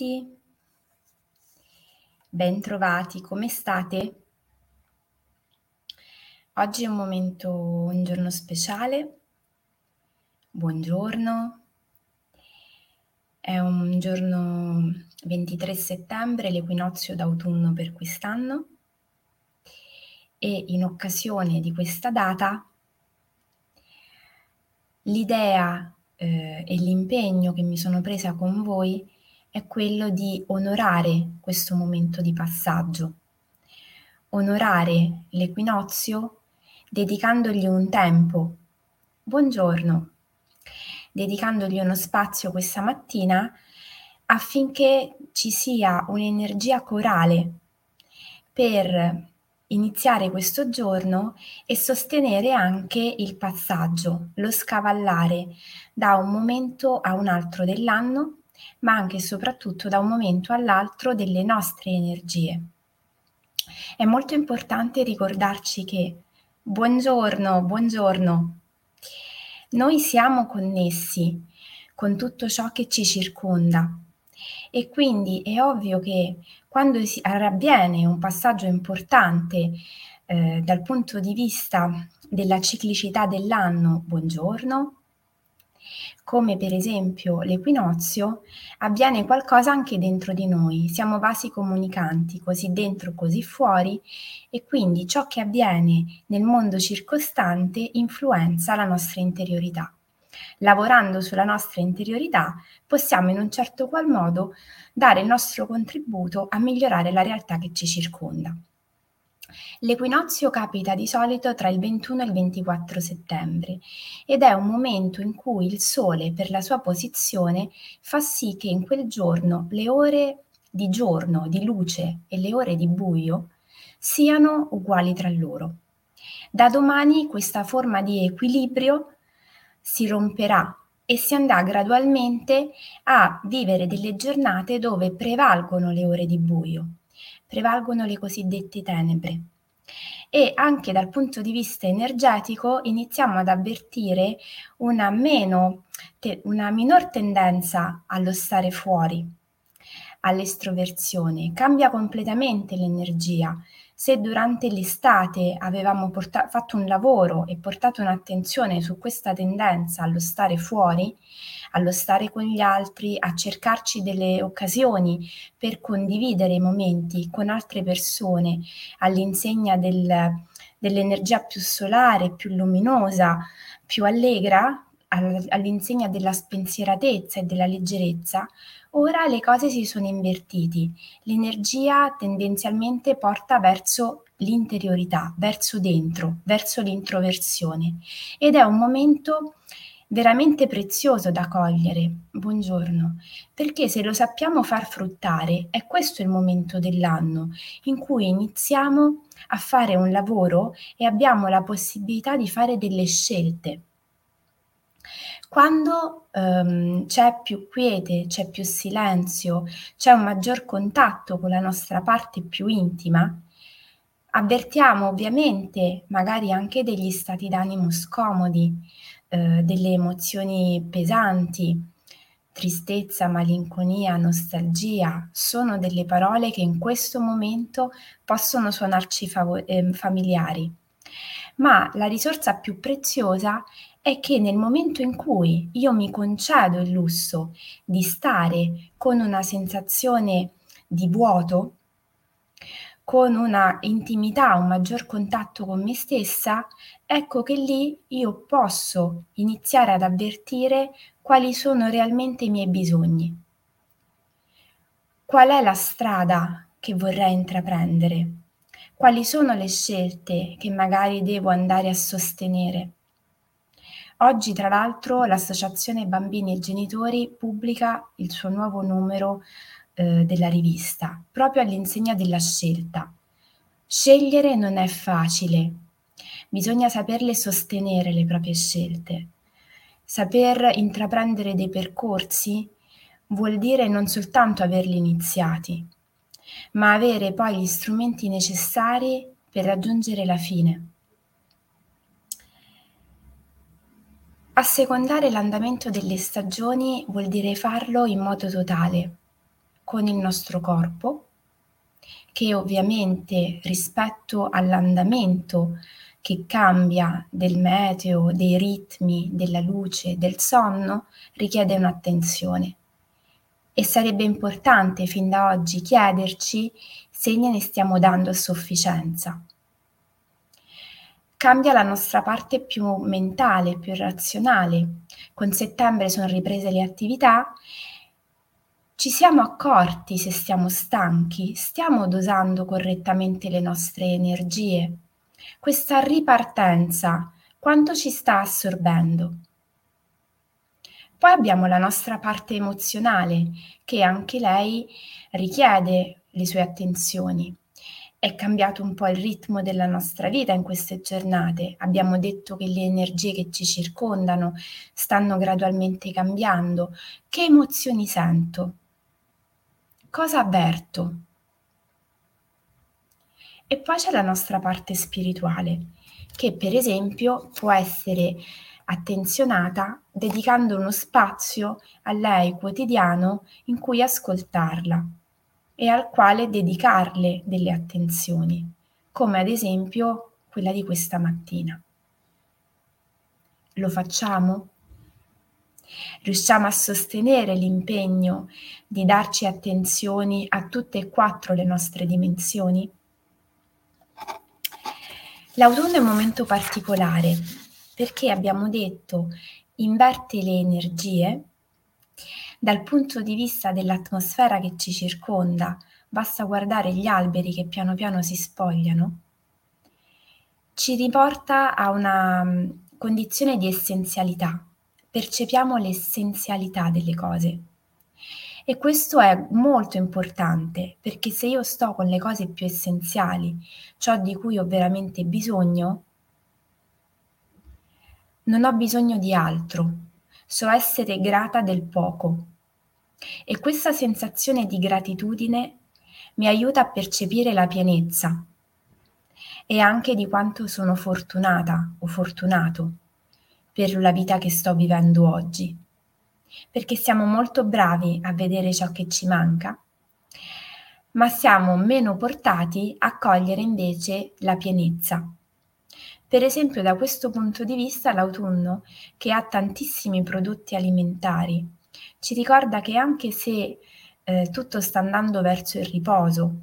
Tutti, bentrovati, come state? Oggi è un momento, un giorno speciale, buongiorno, è un giorno 23 settembre, l'equinozio d'autunno per quest'anno. E in occasione di questa data l'idea eh, e l'impegno che mi sono presa con voi è quello di onorare questo momento di passaggio, onorare l'equinozio dedicandogli un tempo. Buongiorno, dedicandogli uno spazio questa mattina affinché ci sia un'energia corale per iniziare questo giorno e sostenere anche il passaggio, lo scavallare da un momento a un altro dell'anno, ma anche e soprattutto da un momento all'altro delle nostre energie. È molto importante ricordarci che buongiorno, buongiorno, noi siamo connessi con tutto ciò che ci circonda e quindi è ovvio che quando si avviene un passaggio importante eh, dal punto di vista della ciclicità dell'anno, buongiorno, come per esempio l'equinozio, avviene qualcosa anche dentro di noi. Siamo vasi comunicanti, così dentro, così fuori, e quindi ciò che avviene nel mondo circostante influenza la nostra interiorità. Lavorando sulla nostra interiorità possiamo in un certo qual modo dare il nostro contributo a migliorare la realtà che ci circonda. L'equinozio capita di solito tra il 21 e il 24 settembre ed è un momento in cui il Sole, per la sua posizione, fa sì che in quel giorno le ore di giorno, di luce e le ore di buio siano uguali tra loro. Da domani questa forma di equilibrio si romperà e si andrà gradualmente a vivere delle giornate dove prevalgono le ore di buio, prevalgono le cosiddette tenebre. E anche dal punto di vista energetico iniziamo ad avvertire una, meno, te, una minor tendenza allo stare fuori, all'estroversione, cambia completamente l'energia, se durante l'estate avevamo porta- fatto un lavoro e portato un'attenzione su questa tendenza allo stare fuori, allo stare con gli altri, a cercarci delle occasioni per condividere i momenti con altre persone all'insegna del, dell'energia più solare, più luminosa, più allegra, all'insegna della spensieratezza e della leggerezza, ora le cose si sono invertiti. L'energia tendenzialmente porta verso l'interiorità, verso dentro, verso l'introversione ed è un momento veramente prezioso da cogliere. Buongiorno, perché se lo sappiamo far fruttare, è questo il momento dell'anno in cui iniziamo a fare un lavoro e abbiamo la possibilità di fare delle scelte quando ehm, c'è più quiete, c'è più silenzio, c'è un maggior contatto con la nostra parte più intima, avvertiamo ovviamente magari anche degli stati d'animo scomodi, eh, delle emozioni pesanti, tristezza, malinconia, nostalgia, sono delle parole che in questo momento possono suonarci fav- eh, familiari. Ma la risorsa più preziosa è che nel momento in cui io mi concedo il lusso di stare con una sensazione di vuoto, con una intimità, un maggior contatto con me stessa, ecco che lì io posso iniziare ad avvertire quali sono realmente i miei bisogni. Qual è la strada che vorrei intraprendere? Quali sono le scelte che magari devo andare a sostenere? Oggi, tra l'altro, l'Associazione Bambini e Genitori pubblica il suo nuovo numero eh, della rivista, proprio all'insegna della scelta. Scegliere non è facile, bisogna saperle sostenere le proprie scelte. Saper intraprendere dei percorsi vuol dire non soltanto averli iniziati, ma avere poi gli strumenti necessari per raggiungere la fine. Assecondare l'andamento delle stagioni vuol dire farlo in modo totale, con il nostro corpo, che ovviamente rispetto all'andamento che cambia del meteo, dei ritmi, della luce, del sonno, richiede un'attenzione. E sarebbe importante fin da oggi chiederci se gliene stiamo dando a sufficienza. Cambia la nostra parte più mentale, più razionale. Con settembre sono riprese le attività ci siamo accorti se stiamo stanchi, stiamo dosando correttamente le nostre energie. Questa ripartenza, quanto ci sta assorbendo? Poi abbiamo la nostra parte emozionale, che anche lei richiede le sue attenzioni. È cambiato un po' il ritmo della nostra vita in queste giornate. Abbiamo detto che le energie che ci circondano stanno gradualmente cambiando. Che emozioni sento? Cosa avverto? E poi c'è la nostra parte spirituale, che per esempio può essere attenzionata dedicando uno spazio a lei quotidiano in cui ascoltarla e al quale dedicarle delle attenzioni, come ad esempio quella di questa mattina. Lo facciamo? riusciamo a sostenere l'impegno di darci attenzioni a tutte e quattro le nostre dimensioni? L'autunno è un momento particolare perché abbiamo detto inverte le energie dal punto di vista dell'atmosfera che ci circonda, basta guardare gli alberi che piano piano si spogliano, ci riporta a una mm, condizione di essenzialità, percepiamo l'essenzialità delle cose. E questo è molto importante perché se io sto con le cose più essenziali, ciò di cui ho veramente bisogno, non ho bisogno di altro, so essere grata del poco. E questa sensazione di gratitudine mi aiuta a percepire la pienezza e anche di quanto sono fortunata o fortunato per la vita che sto vivendo oggi, perché siamo molto bravi a vedere ciò che ci manca, ma siamo meno portati a cogliere invece la pienezza. Per esempio, da questo punto di vista, l'autunno, che ha tantissimi prodotti alimentari, ci ricorda che anche se eh, tutto sta andando verso il riposo,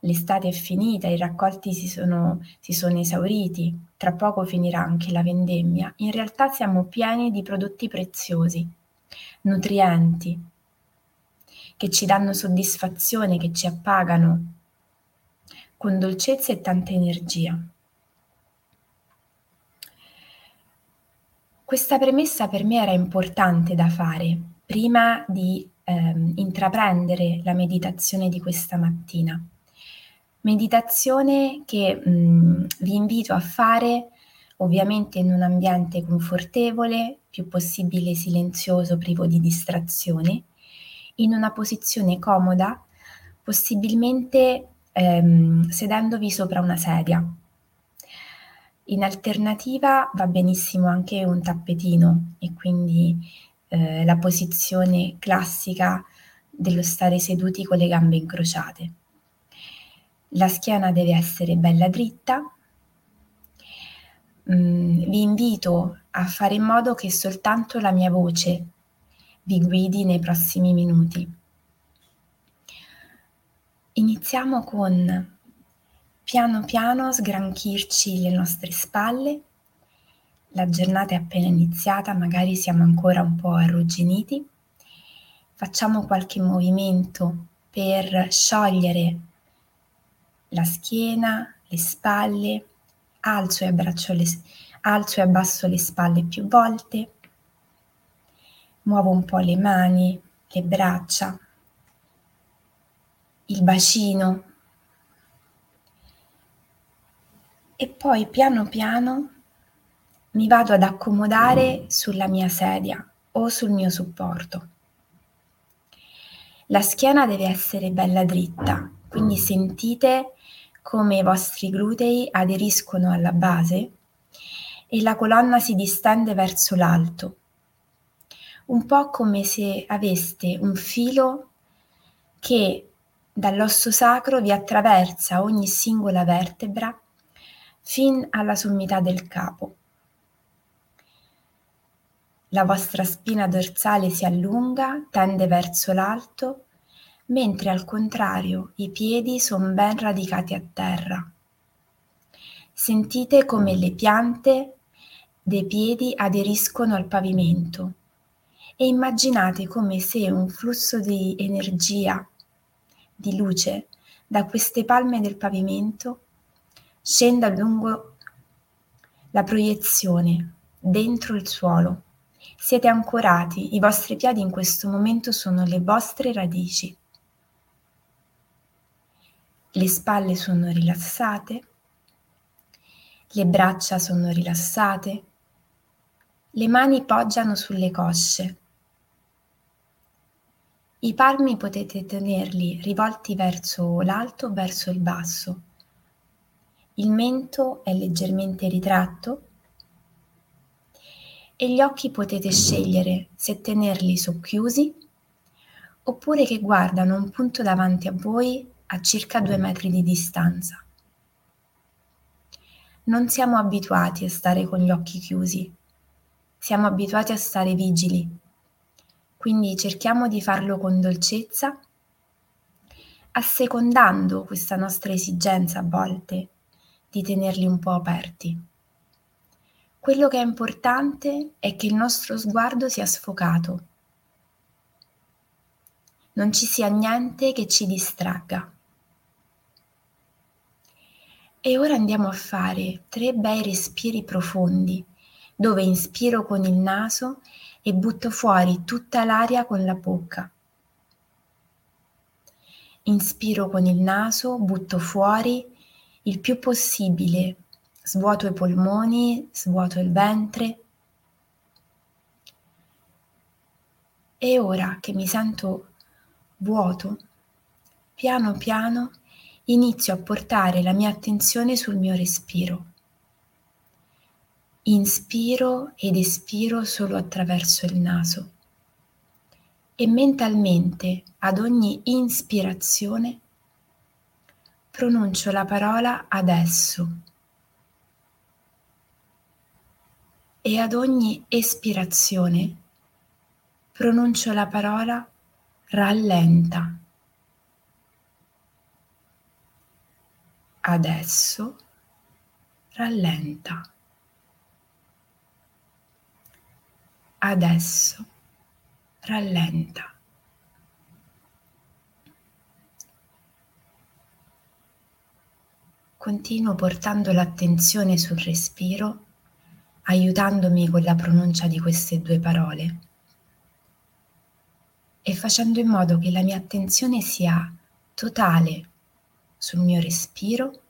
l'estate è finita, i raccolti si sono, si sono esauriti, tra poco finirà anche la vendemmia, in realtà siamo pieni di prodotti preziosi, nutrienti, che ci danno soddisfazione, che ci appagano con dolcezza e tanta energia. Questa premessa per me era importante da fare prima di eh, intraprendere la meditazione di questa mattina. Meditazione che mh, mm, vi invito a fare ovviamente in un ambiente confortevole, più possibile silenzioso, privo di distrazioni, in una posizione comoda, possibilmente ehm, sedendovi sopra una sedia. In alternativa va benissimo anche un tappetino e quindi eh, la posizione classica dello stare seduti con le gambe incrociate. La schiena deve essere bella dritta. Mm, vi invito a fare in modo che soltanto la mia voce vi guidi nei prossimi minuti. Iniziamo con piano piano sgranchirci le nostre spalle. La giornata è appena iniziata, magari siamo ancora un po' arrugginiti. Facciamo qualche movimento per sciogliere la schiena, le spalle, alzo e, abbraccio le, alzo e abbasso le spalle più volte, muovo un po' le mani, le braccia, il bacino e poi piano piano mi vado ad accomodare sulla mia sedia o sul mio supporto. La schiena deve essere bella dritta, quindi sentite come i vostri glutei aderiscono alla base e la colonna si distende verso l'alto, un po' come se aveste un filo che dall'osso sacro vi attraversa ogni singola vertebra fin alla sommità del capo. La vostra spina dorsale si allunga, tende verso l'alto, mentre al contrario i piedi sono ben radicati a terra. Sentite come le piante dei piedi aderiscono al pavimento e immaginate come se un flusso di energia, di luce, da queste palme del pavimento scenda lungo la proiezione, dentro il suolo siete ancorati, i vostri piedi in questo momento sono le vostre radici. Le spalle sono rilassate, le braccia sono rilassate, le mani poggiano sulle cosce. I palmi potete tenerli rivolti verso l'alto o verso il basso. Il mento è leggermente ritratto e gli occhi potete scegliere se tenerli socchiusi oppure che guardano un punto davanti a voi a circa due metri di distanza. Non siamo abituati a stare con gli occhi chiusi, siamo abituati a stare vigili, quindi cerchiamo di farlo con dolcezza, assecondando questa nostra esigenza a volte di tenerli un po' aperti. Quello che è importante è che il nostro sguardo sia sfocato, non ci sia niente che ci distragga. E ora andiamo a fare tre bei respiri profondi, dove inspiro con il naso e butto fuori tutta l'aria con la bocca. Inspiro con il naso, butto fuori il più possibile svuoto i polmoni, svuoto il ventre. E ora che mi sento vuoto, piano piano inizio a portare la mia attenzione sul mio respiro. Inspiro ed espiro solo attraverso il naso e mentalmente ad ogni ispirazione pronuncio la parola adesso e ad ogni espirazione pronuncio la parola rallenta. Adesso rallenta. Adesso rallenta. Continuo portando l'attenzione sul respiro aiutandomi con la pronuncia di queste due parole e facendo in modo che la mia attenzione sia totale sul mio respiro,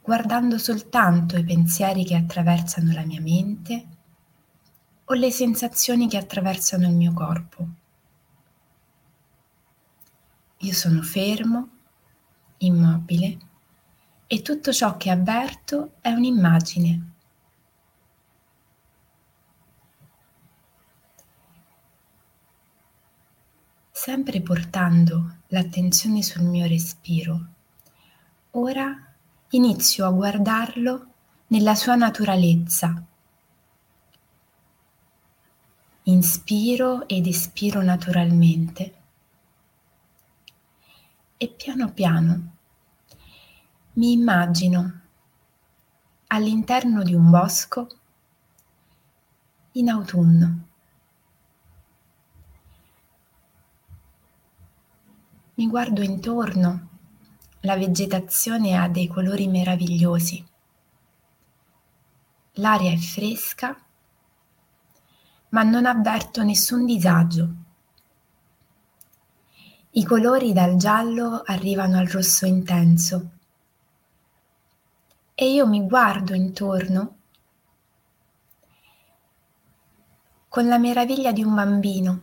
guardando soltanto i pensieri che attraversano la mia mente o le sensazioni che attraversano il mio corpo. Io sono fermo, immobile e tutto ciò che avverto è un'immagine. Sempre portando l'attenzione sul mio respiro, ora inizio a guardarlo nella sua naturalezza. Inspiro ed espiro naturalmente e piano piano mi immagino all'interno di un bosco in autunno. Mi guardo intorno, la vegetazione ha dei colori meravigliosi. L'aria è fresca, ma non avverto nessun disagio. I colori dal giallo arrivano al rosso intenso e io mi guardo intorno con la meraviglia di un bambino,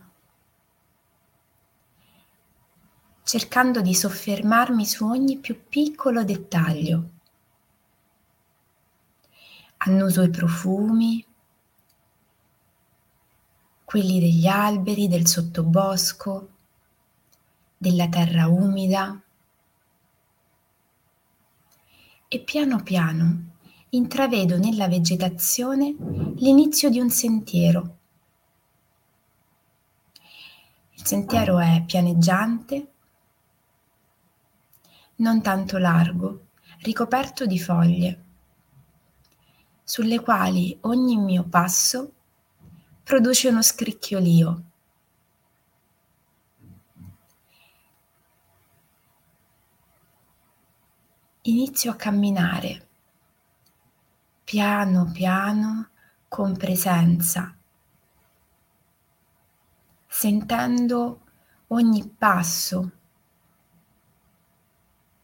cercando di soffermarmi su ogni più piccolo dettaglio. annuso i profumi, quelli degli alberi, del sottobosco, della terra umida e piano piano intravedo nella vegetazione l'inizio di un sentiero. Il sentiero è pianeggiante, non tanto largo, ricoperto di foglie, sulle quali ogni mio passo produce uno scricchiolio. Inizio a camminare. Piano piano con presenza, sentendo ogni passo.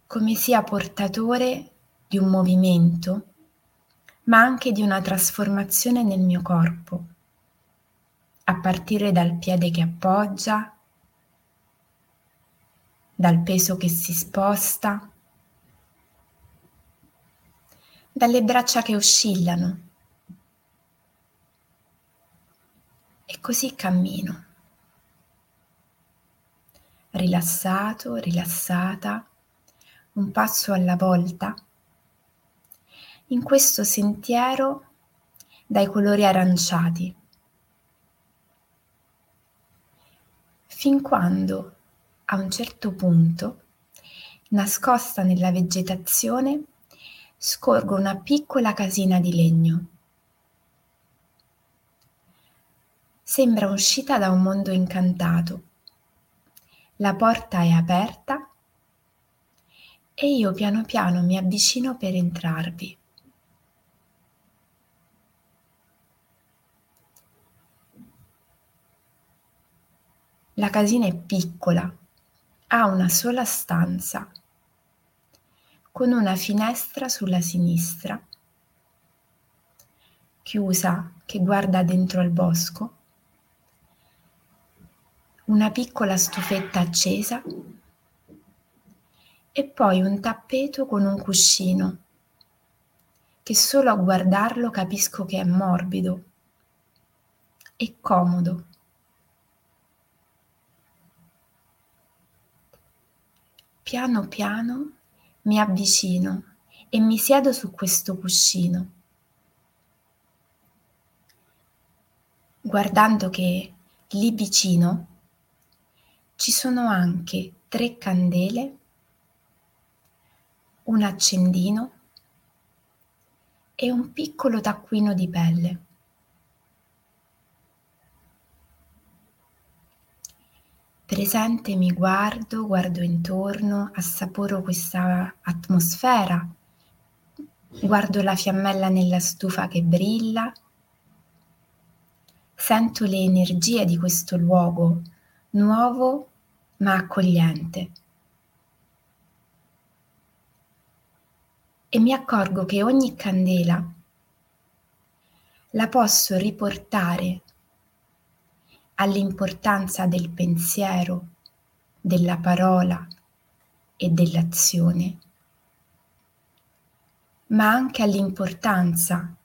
Come sia portatore di un movimento, ma anche di una trasformazione nel mio corpo, a partire dal piede che appoggia, dal peso che si sposta, dalle braccia che oscillano. E così cammino, rilassato, rilassata, un passo alla volta, in questo sentiero dai colori aranciati, fin quando a un certo punto, nascosta nella vegetazione, scorgo una piccola casina di legno. Sembra uscita da un mondo incantato. La porta è aperta e io piano piano mi avvicino per entrarvi. La casina è piccola, ha una sola stanza con una finestra sulla sinistra, chiusa che guarda dentro al bosco, una piccola stufetta accesa e poi un tappeto con un cuscino che solo a guardarlo capisco che è morbido e comodo. Piano piano mi avvicino e mi siedo su questo cuscino, guardando che lì vicino ci sono anche tre candele, un accendino e un piccolo taccuino di pelle. Presente mi guardo, guardo intorno, assaporo questa atmosfera, guardo la fiammella nella stufa che brilla, sento le energie di questo luogo nuovo ma accogliente. E mi accorgo che ogni candela la posso riportare all'importanza del pensiero, della parola e dell'azione, ma anche all'importanza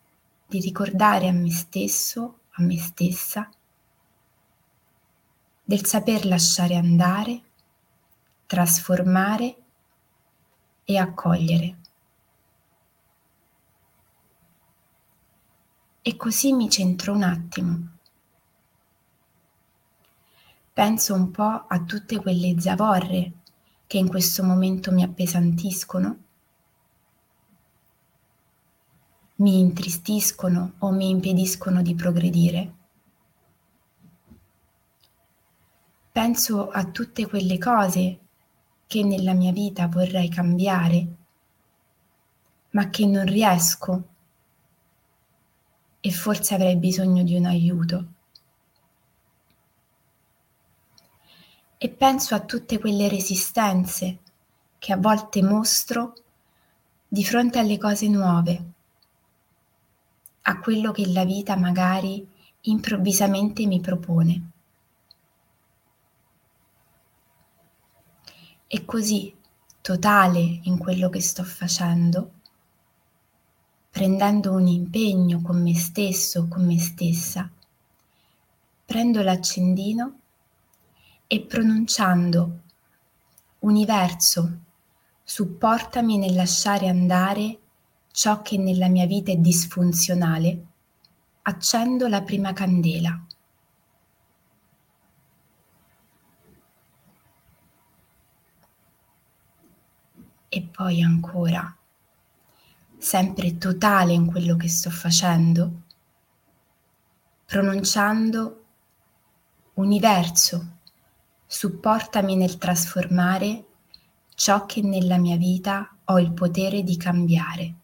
di ricordare a me stesso, a me stessa, del saper lasciare andare, trasformare e accogliere. E così mi centro un attimo Penso un po' a tutte quelle zavorre che in questo momento mi appesantiscono, mi intristiscono o mi impediscono di progredire. Penso a tutte quelle cose che nella mia vita vorrei cambiare, ma che non riesco e forse avrei bisogno di un aiuto. E penso a tutte quelle resistenze che a volte mostro di fronte alle cose nuove, a quello che la vita magari improvvisamente mi propone. E così, totale in quello che sto facendo, prendendo un impegno con me stesso o con me stessa, prendo l'accendino e pronunciando Universo, supportami nel lasciare andare ciò che nella mia vita è disfunzionale, accendo la prima candela. E poi ancora, sempre totale in quello che sto facendo, pronunciando Universo, supportami nel trasformare ciò che nella mia vita ho il potere di cambiare.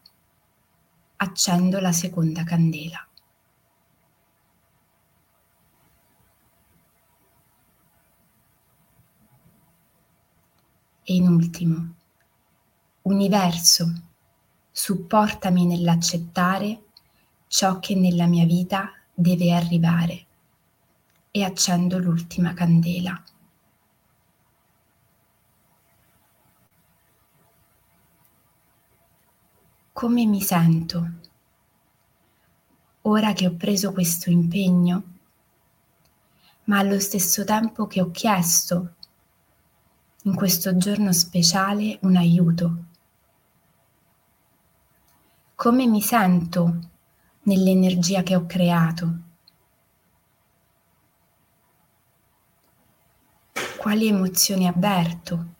Accendo la seconda candela. E in ultimo, universo, supportami nell'accettare ciò che nella mia vita deve arrivare e accendo l'ultima candela. Come mi sento ora che ho preso questo impegno, ma allo stesso tempo che ho chiesto in questo giorno speciale un aiuto. Come mi sento nell'energia che ho creato? Quali emozioni avverto?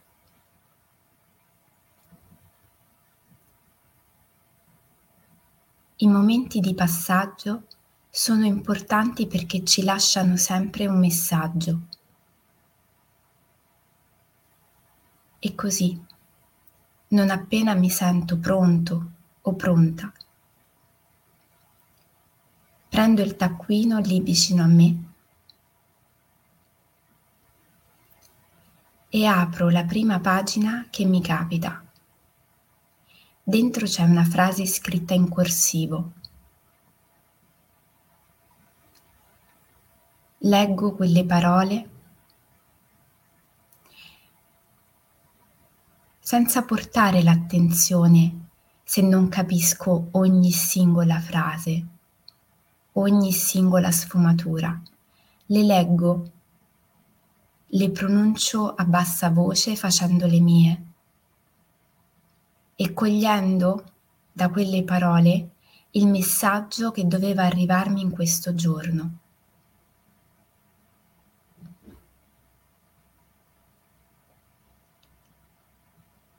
I momenti di passaggio sono importanti perché ci lasciano sempre un messaggio. E così, non appena mi sento pronto o pronta, prendo il taccuino lì vicino a me e apro la prima pagina che mi capita. Dentro c'è una frase scritta in corsivo. Leggo quelle parole senza portare l'attenzione se non capisco ogni singola frase, ogni singola sfumatura. Le leggo, le pronuncio a bassa voce facendole mie e cogliendo da quelle parole il messaggio che doveva arrivarmi in questo giorno.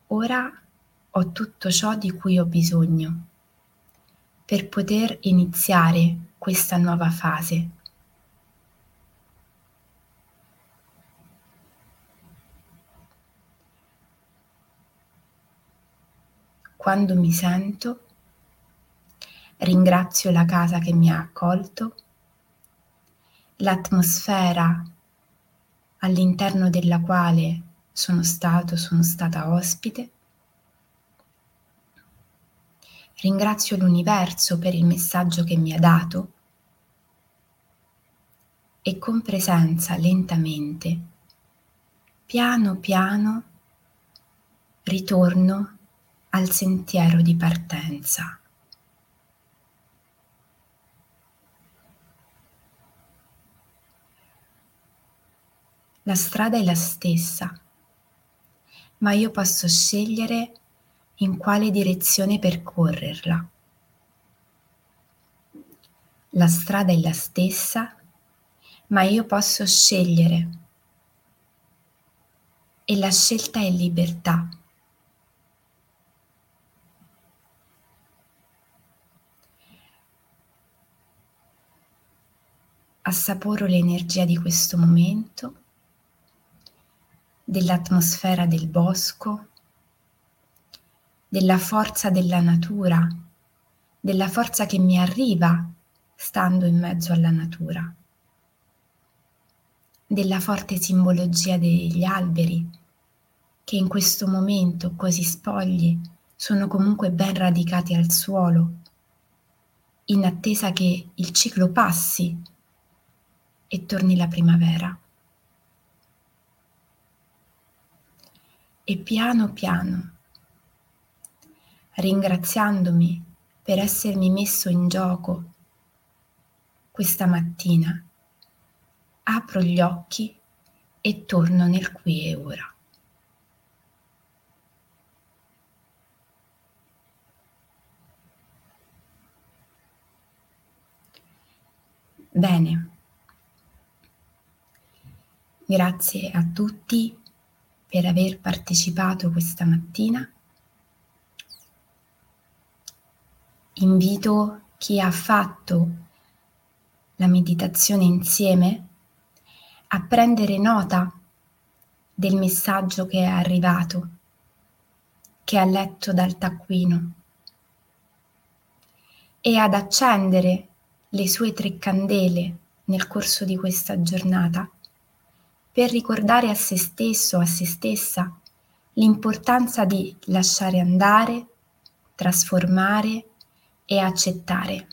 Ora ho tutto ciò di cui ho bisogno per poter iniziare questa nuova fase quando mi sento, ringrazio la casa che mi ha accolto, l'atmosfera all'interno della quale sono stato, sono stata ospite. Ringrazio l'universo per il messaggio che mi ha dato e con presenza lentamente, piano piano, ritorno al sentiero di partenza. La strada è la stessa, ma io posso scegliere in quale direzione percorrerla. La strada è la stessa, ma io posso scegliere e la scelta è libertà. Assaporo l'energia di questo momento, dell'atmosfera del bosco, della forza della natura, della forza che mi arriva stando in mezzo alla natura, della forte simbologia degli alberi che in questo momento così spogli sono comunque ben radicati al suolo, in attesa che il ciclo passi e torni la primavera. E piano piano, ringraziandomi per essermi messo in gioco questa mattina, apro gli occhi e torno nel qui e ora. Bene, grazie a tutti per aver partecipato questa mattina. Invito chi ha fatto la meditazione insieme a prendere nota del messaggio che è arrivato, che ha letto dal taccuino e ad accendere le sue tre candele nel corso di questa giornata per ricordare a se stesso, a se stessa, l'importanza di lasciare andare, trasformare e accettare.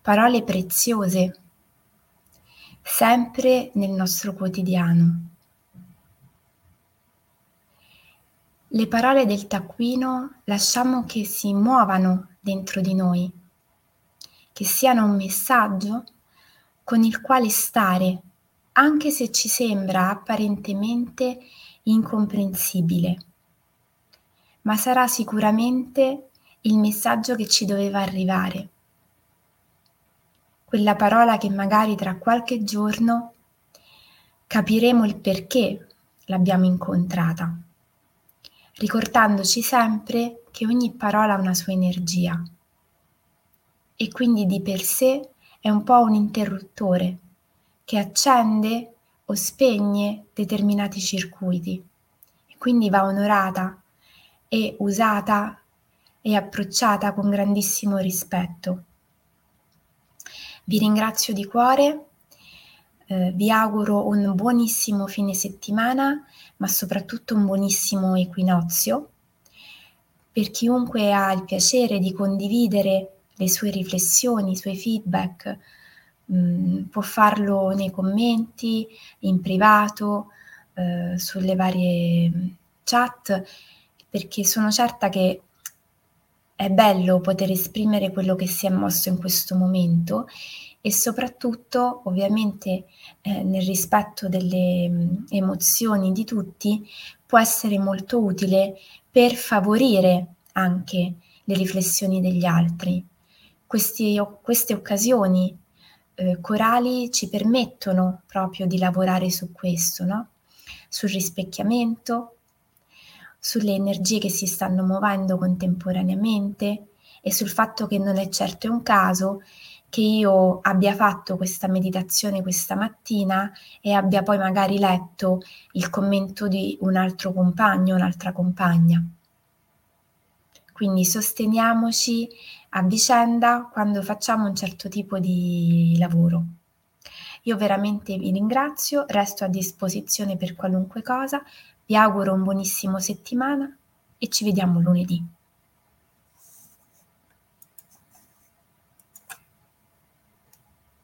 Parole preziose, sempre nel nostro quotidiano. Le parole del taccuino lasciamo che si muovano dentro di noi che siano un messaggio con il quale stare, anche se ci sembra apparentemente incomprensibile, ma sarà sicuramente il messaggio che ci doveva arrivare. Quella parola che magari tra qualche giorno capiremo il perché l'abbiamo incontrata, ricordandoci sempre che ogni parola ha una sua energia. E quindi di per sé è un po' un interruttore che accende o spegne determinati circuiti e quindi va onorata e usata e approcciata con grandissimo rispetto. Vi ringrazio di cuore, eh, vi auguro un buonissimo fine settimana, ma soprattutto un buonissimo equinozio. Per chiunque ha il piacere di condividere le sue riflessioni, i suoi feedback, mm, può farlo nei commenti, in privato, eh, sulle varie mm, chat, perché sono certa che è bello poter esprimere quello che si è mosso in questo momento e soprattutto ovviamente eh, nel rispetto delle mh, mm, emozioni di tutti può essere molto utile per favorire anche le riflessioni degli altri. Questi, queste occasioni eh, corali ci permettono proprio di lavorare su questo, no? sul rispecchiamento, sulle energie che si stanno muovendo contemporaneamente e sul fatto che non è certo un caso che io abbia fatto questa meditazione questa mattina e abbia poi magari letto il commento di un altro compagno, un'altra compagna. Quindi sosteniamoci a vicenda quando facciamo un certo tipo di lavoro. Io veramente vi ringrazio, resto a disposizione per qualunque cosa, vi auguro un buonissimo settimana e ci vediamo lunedì.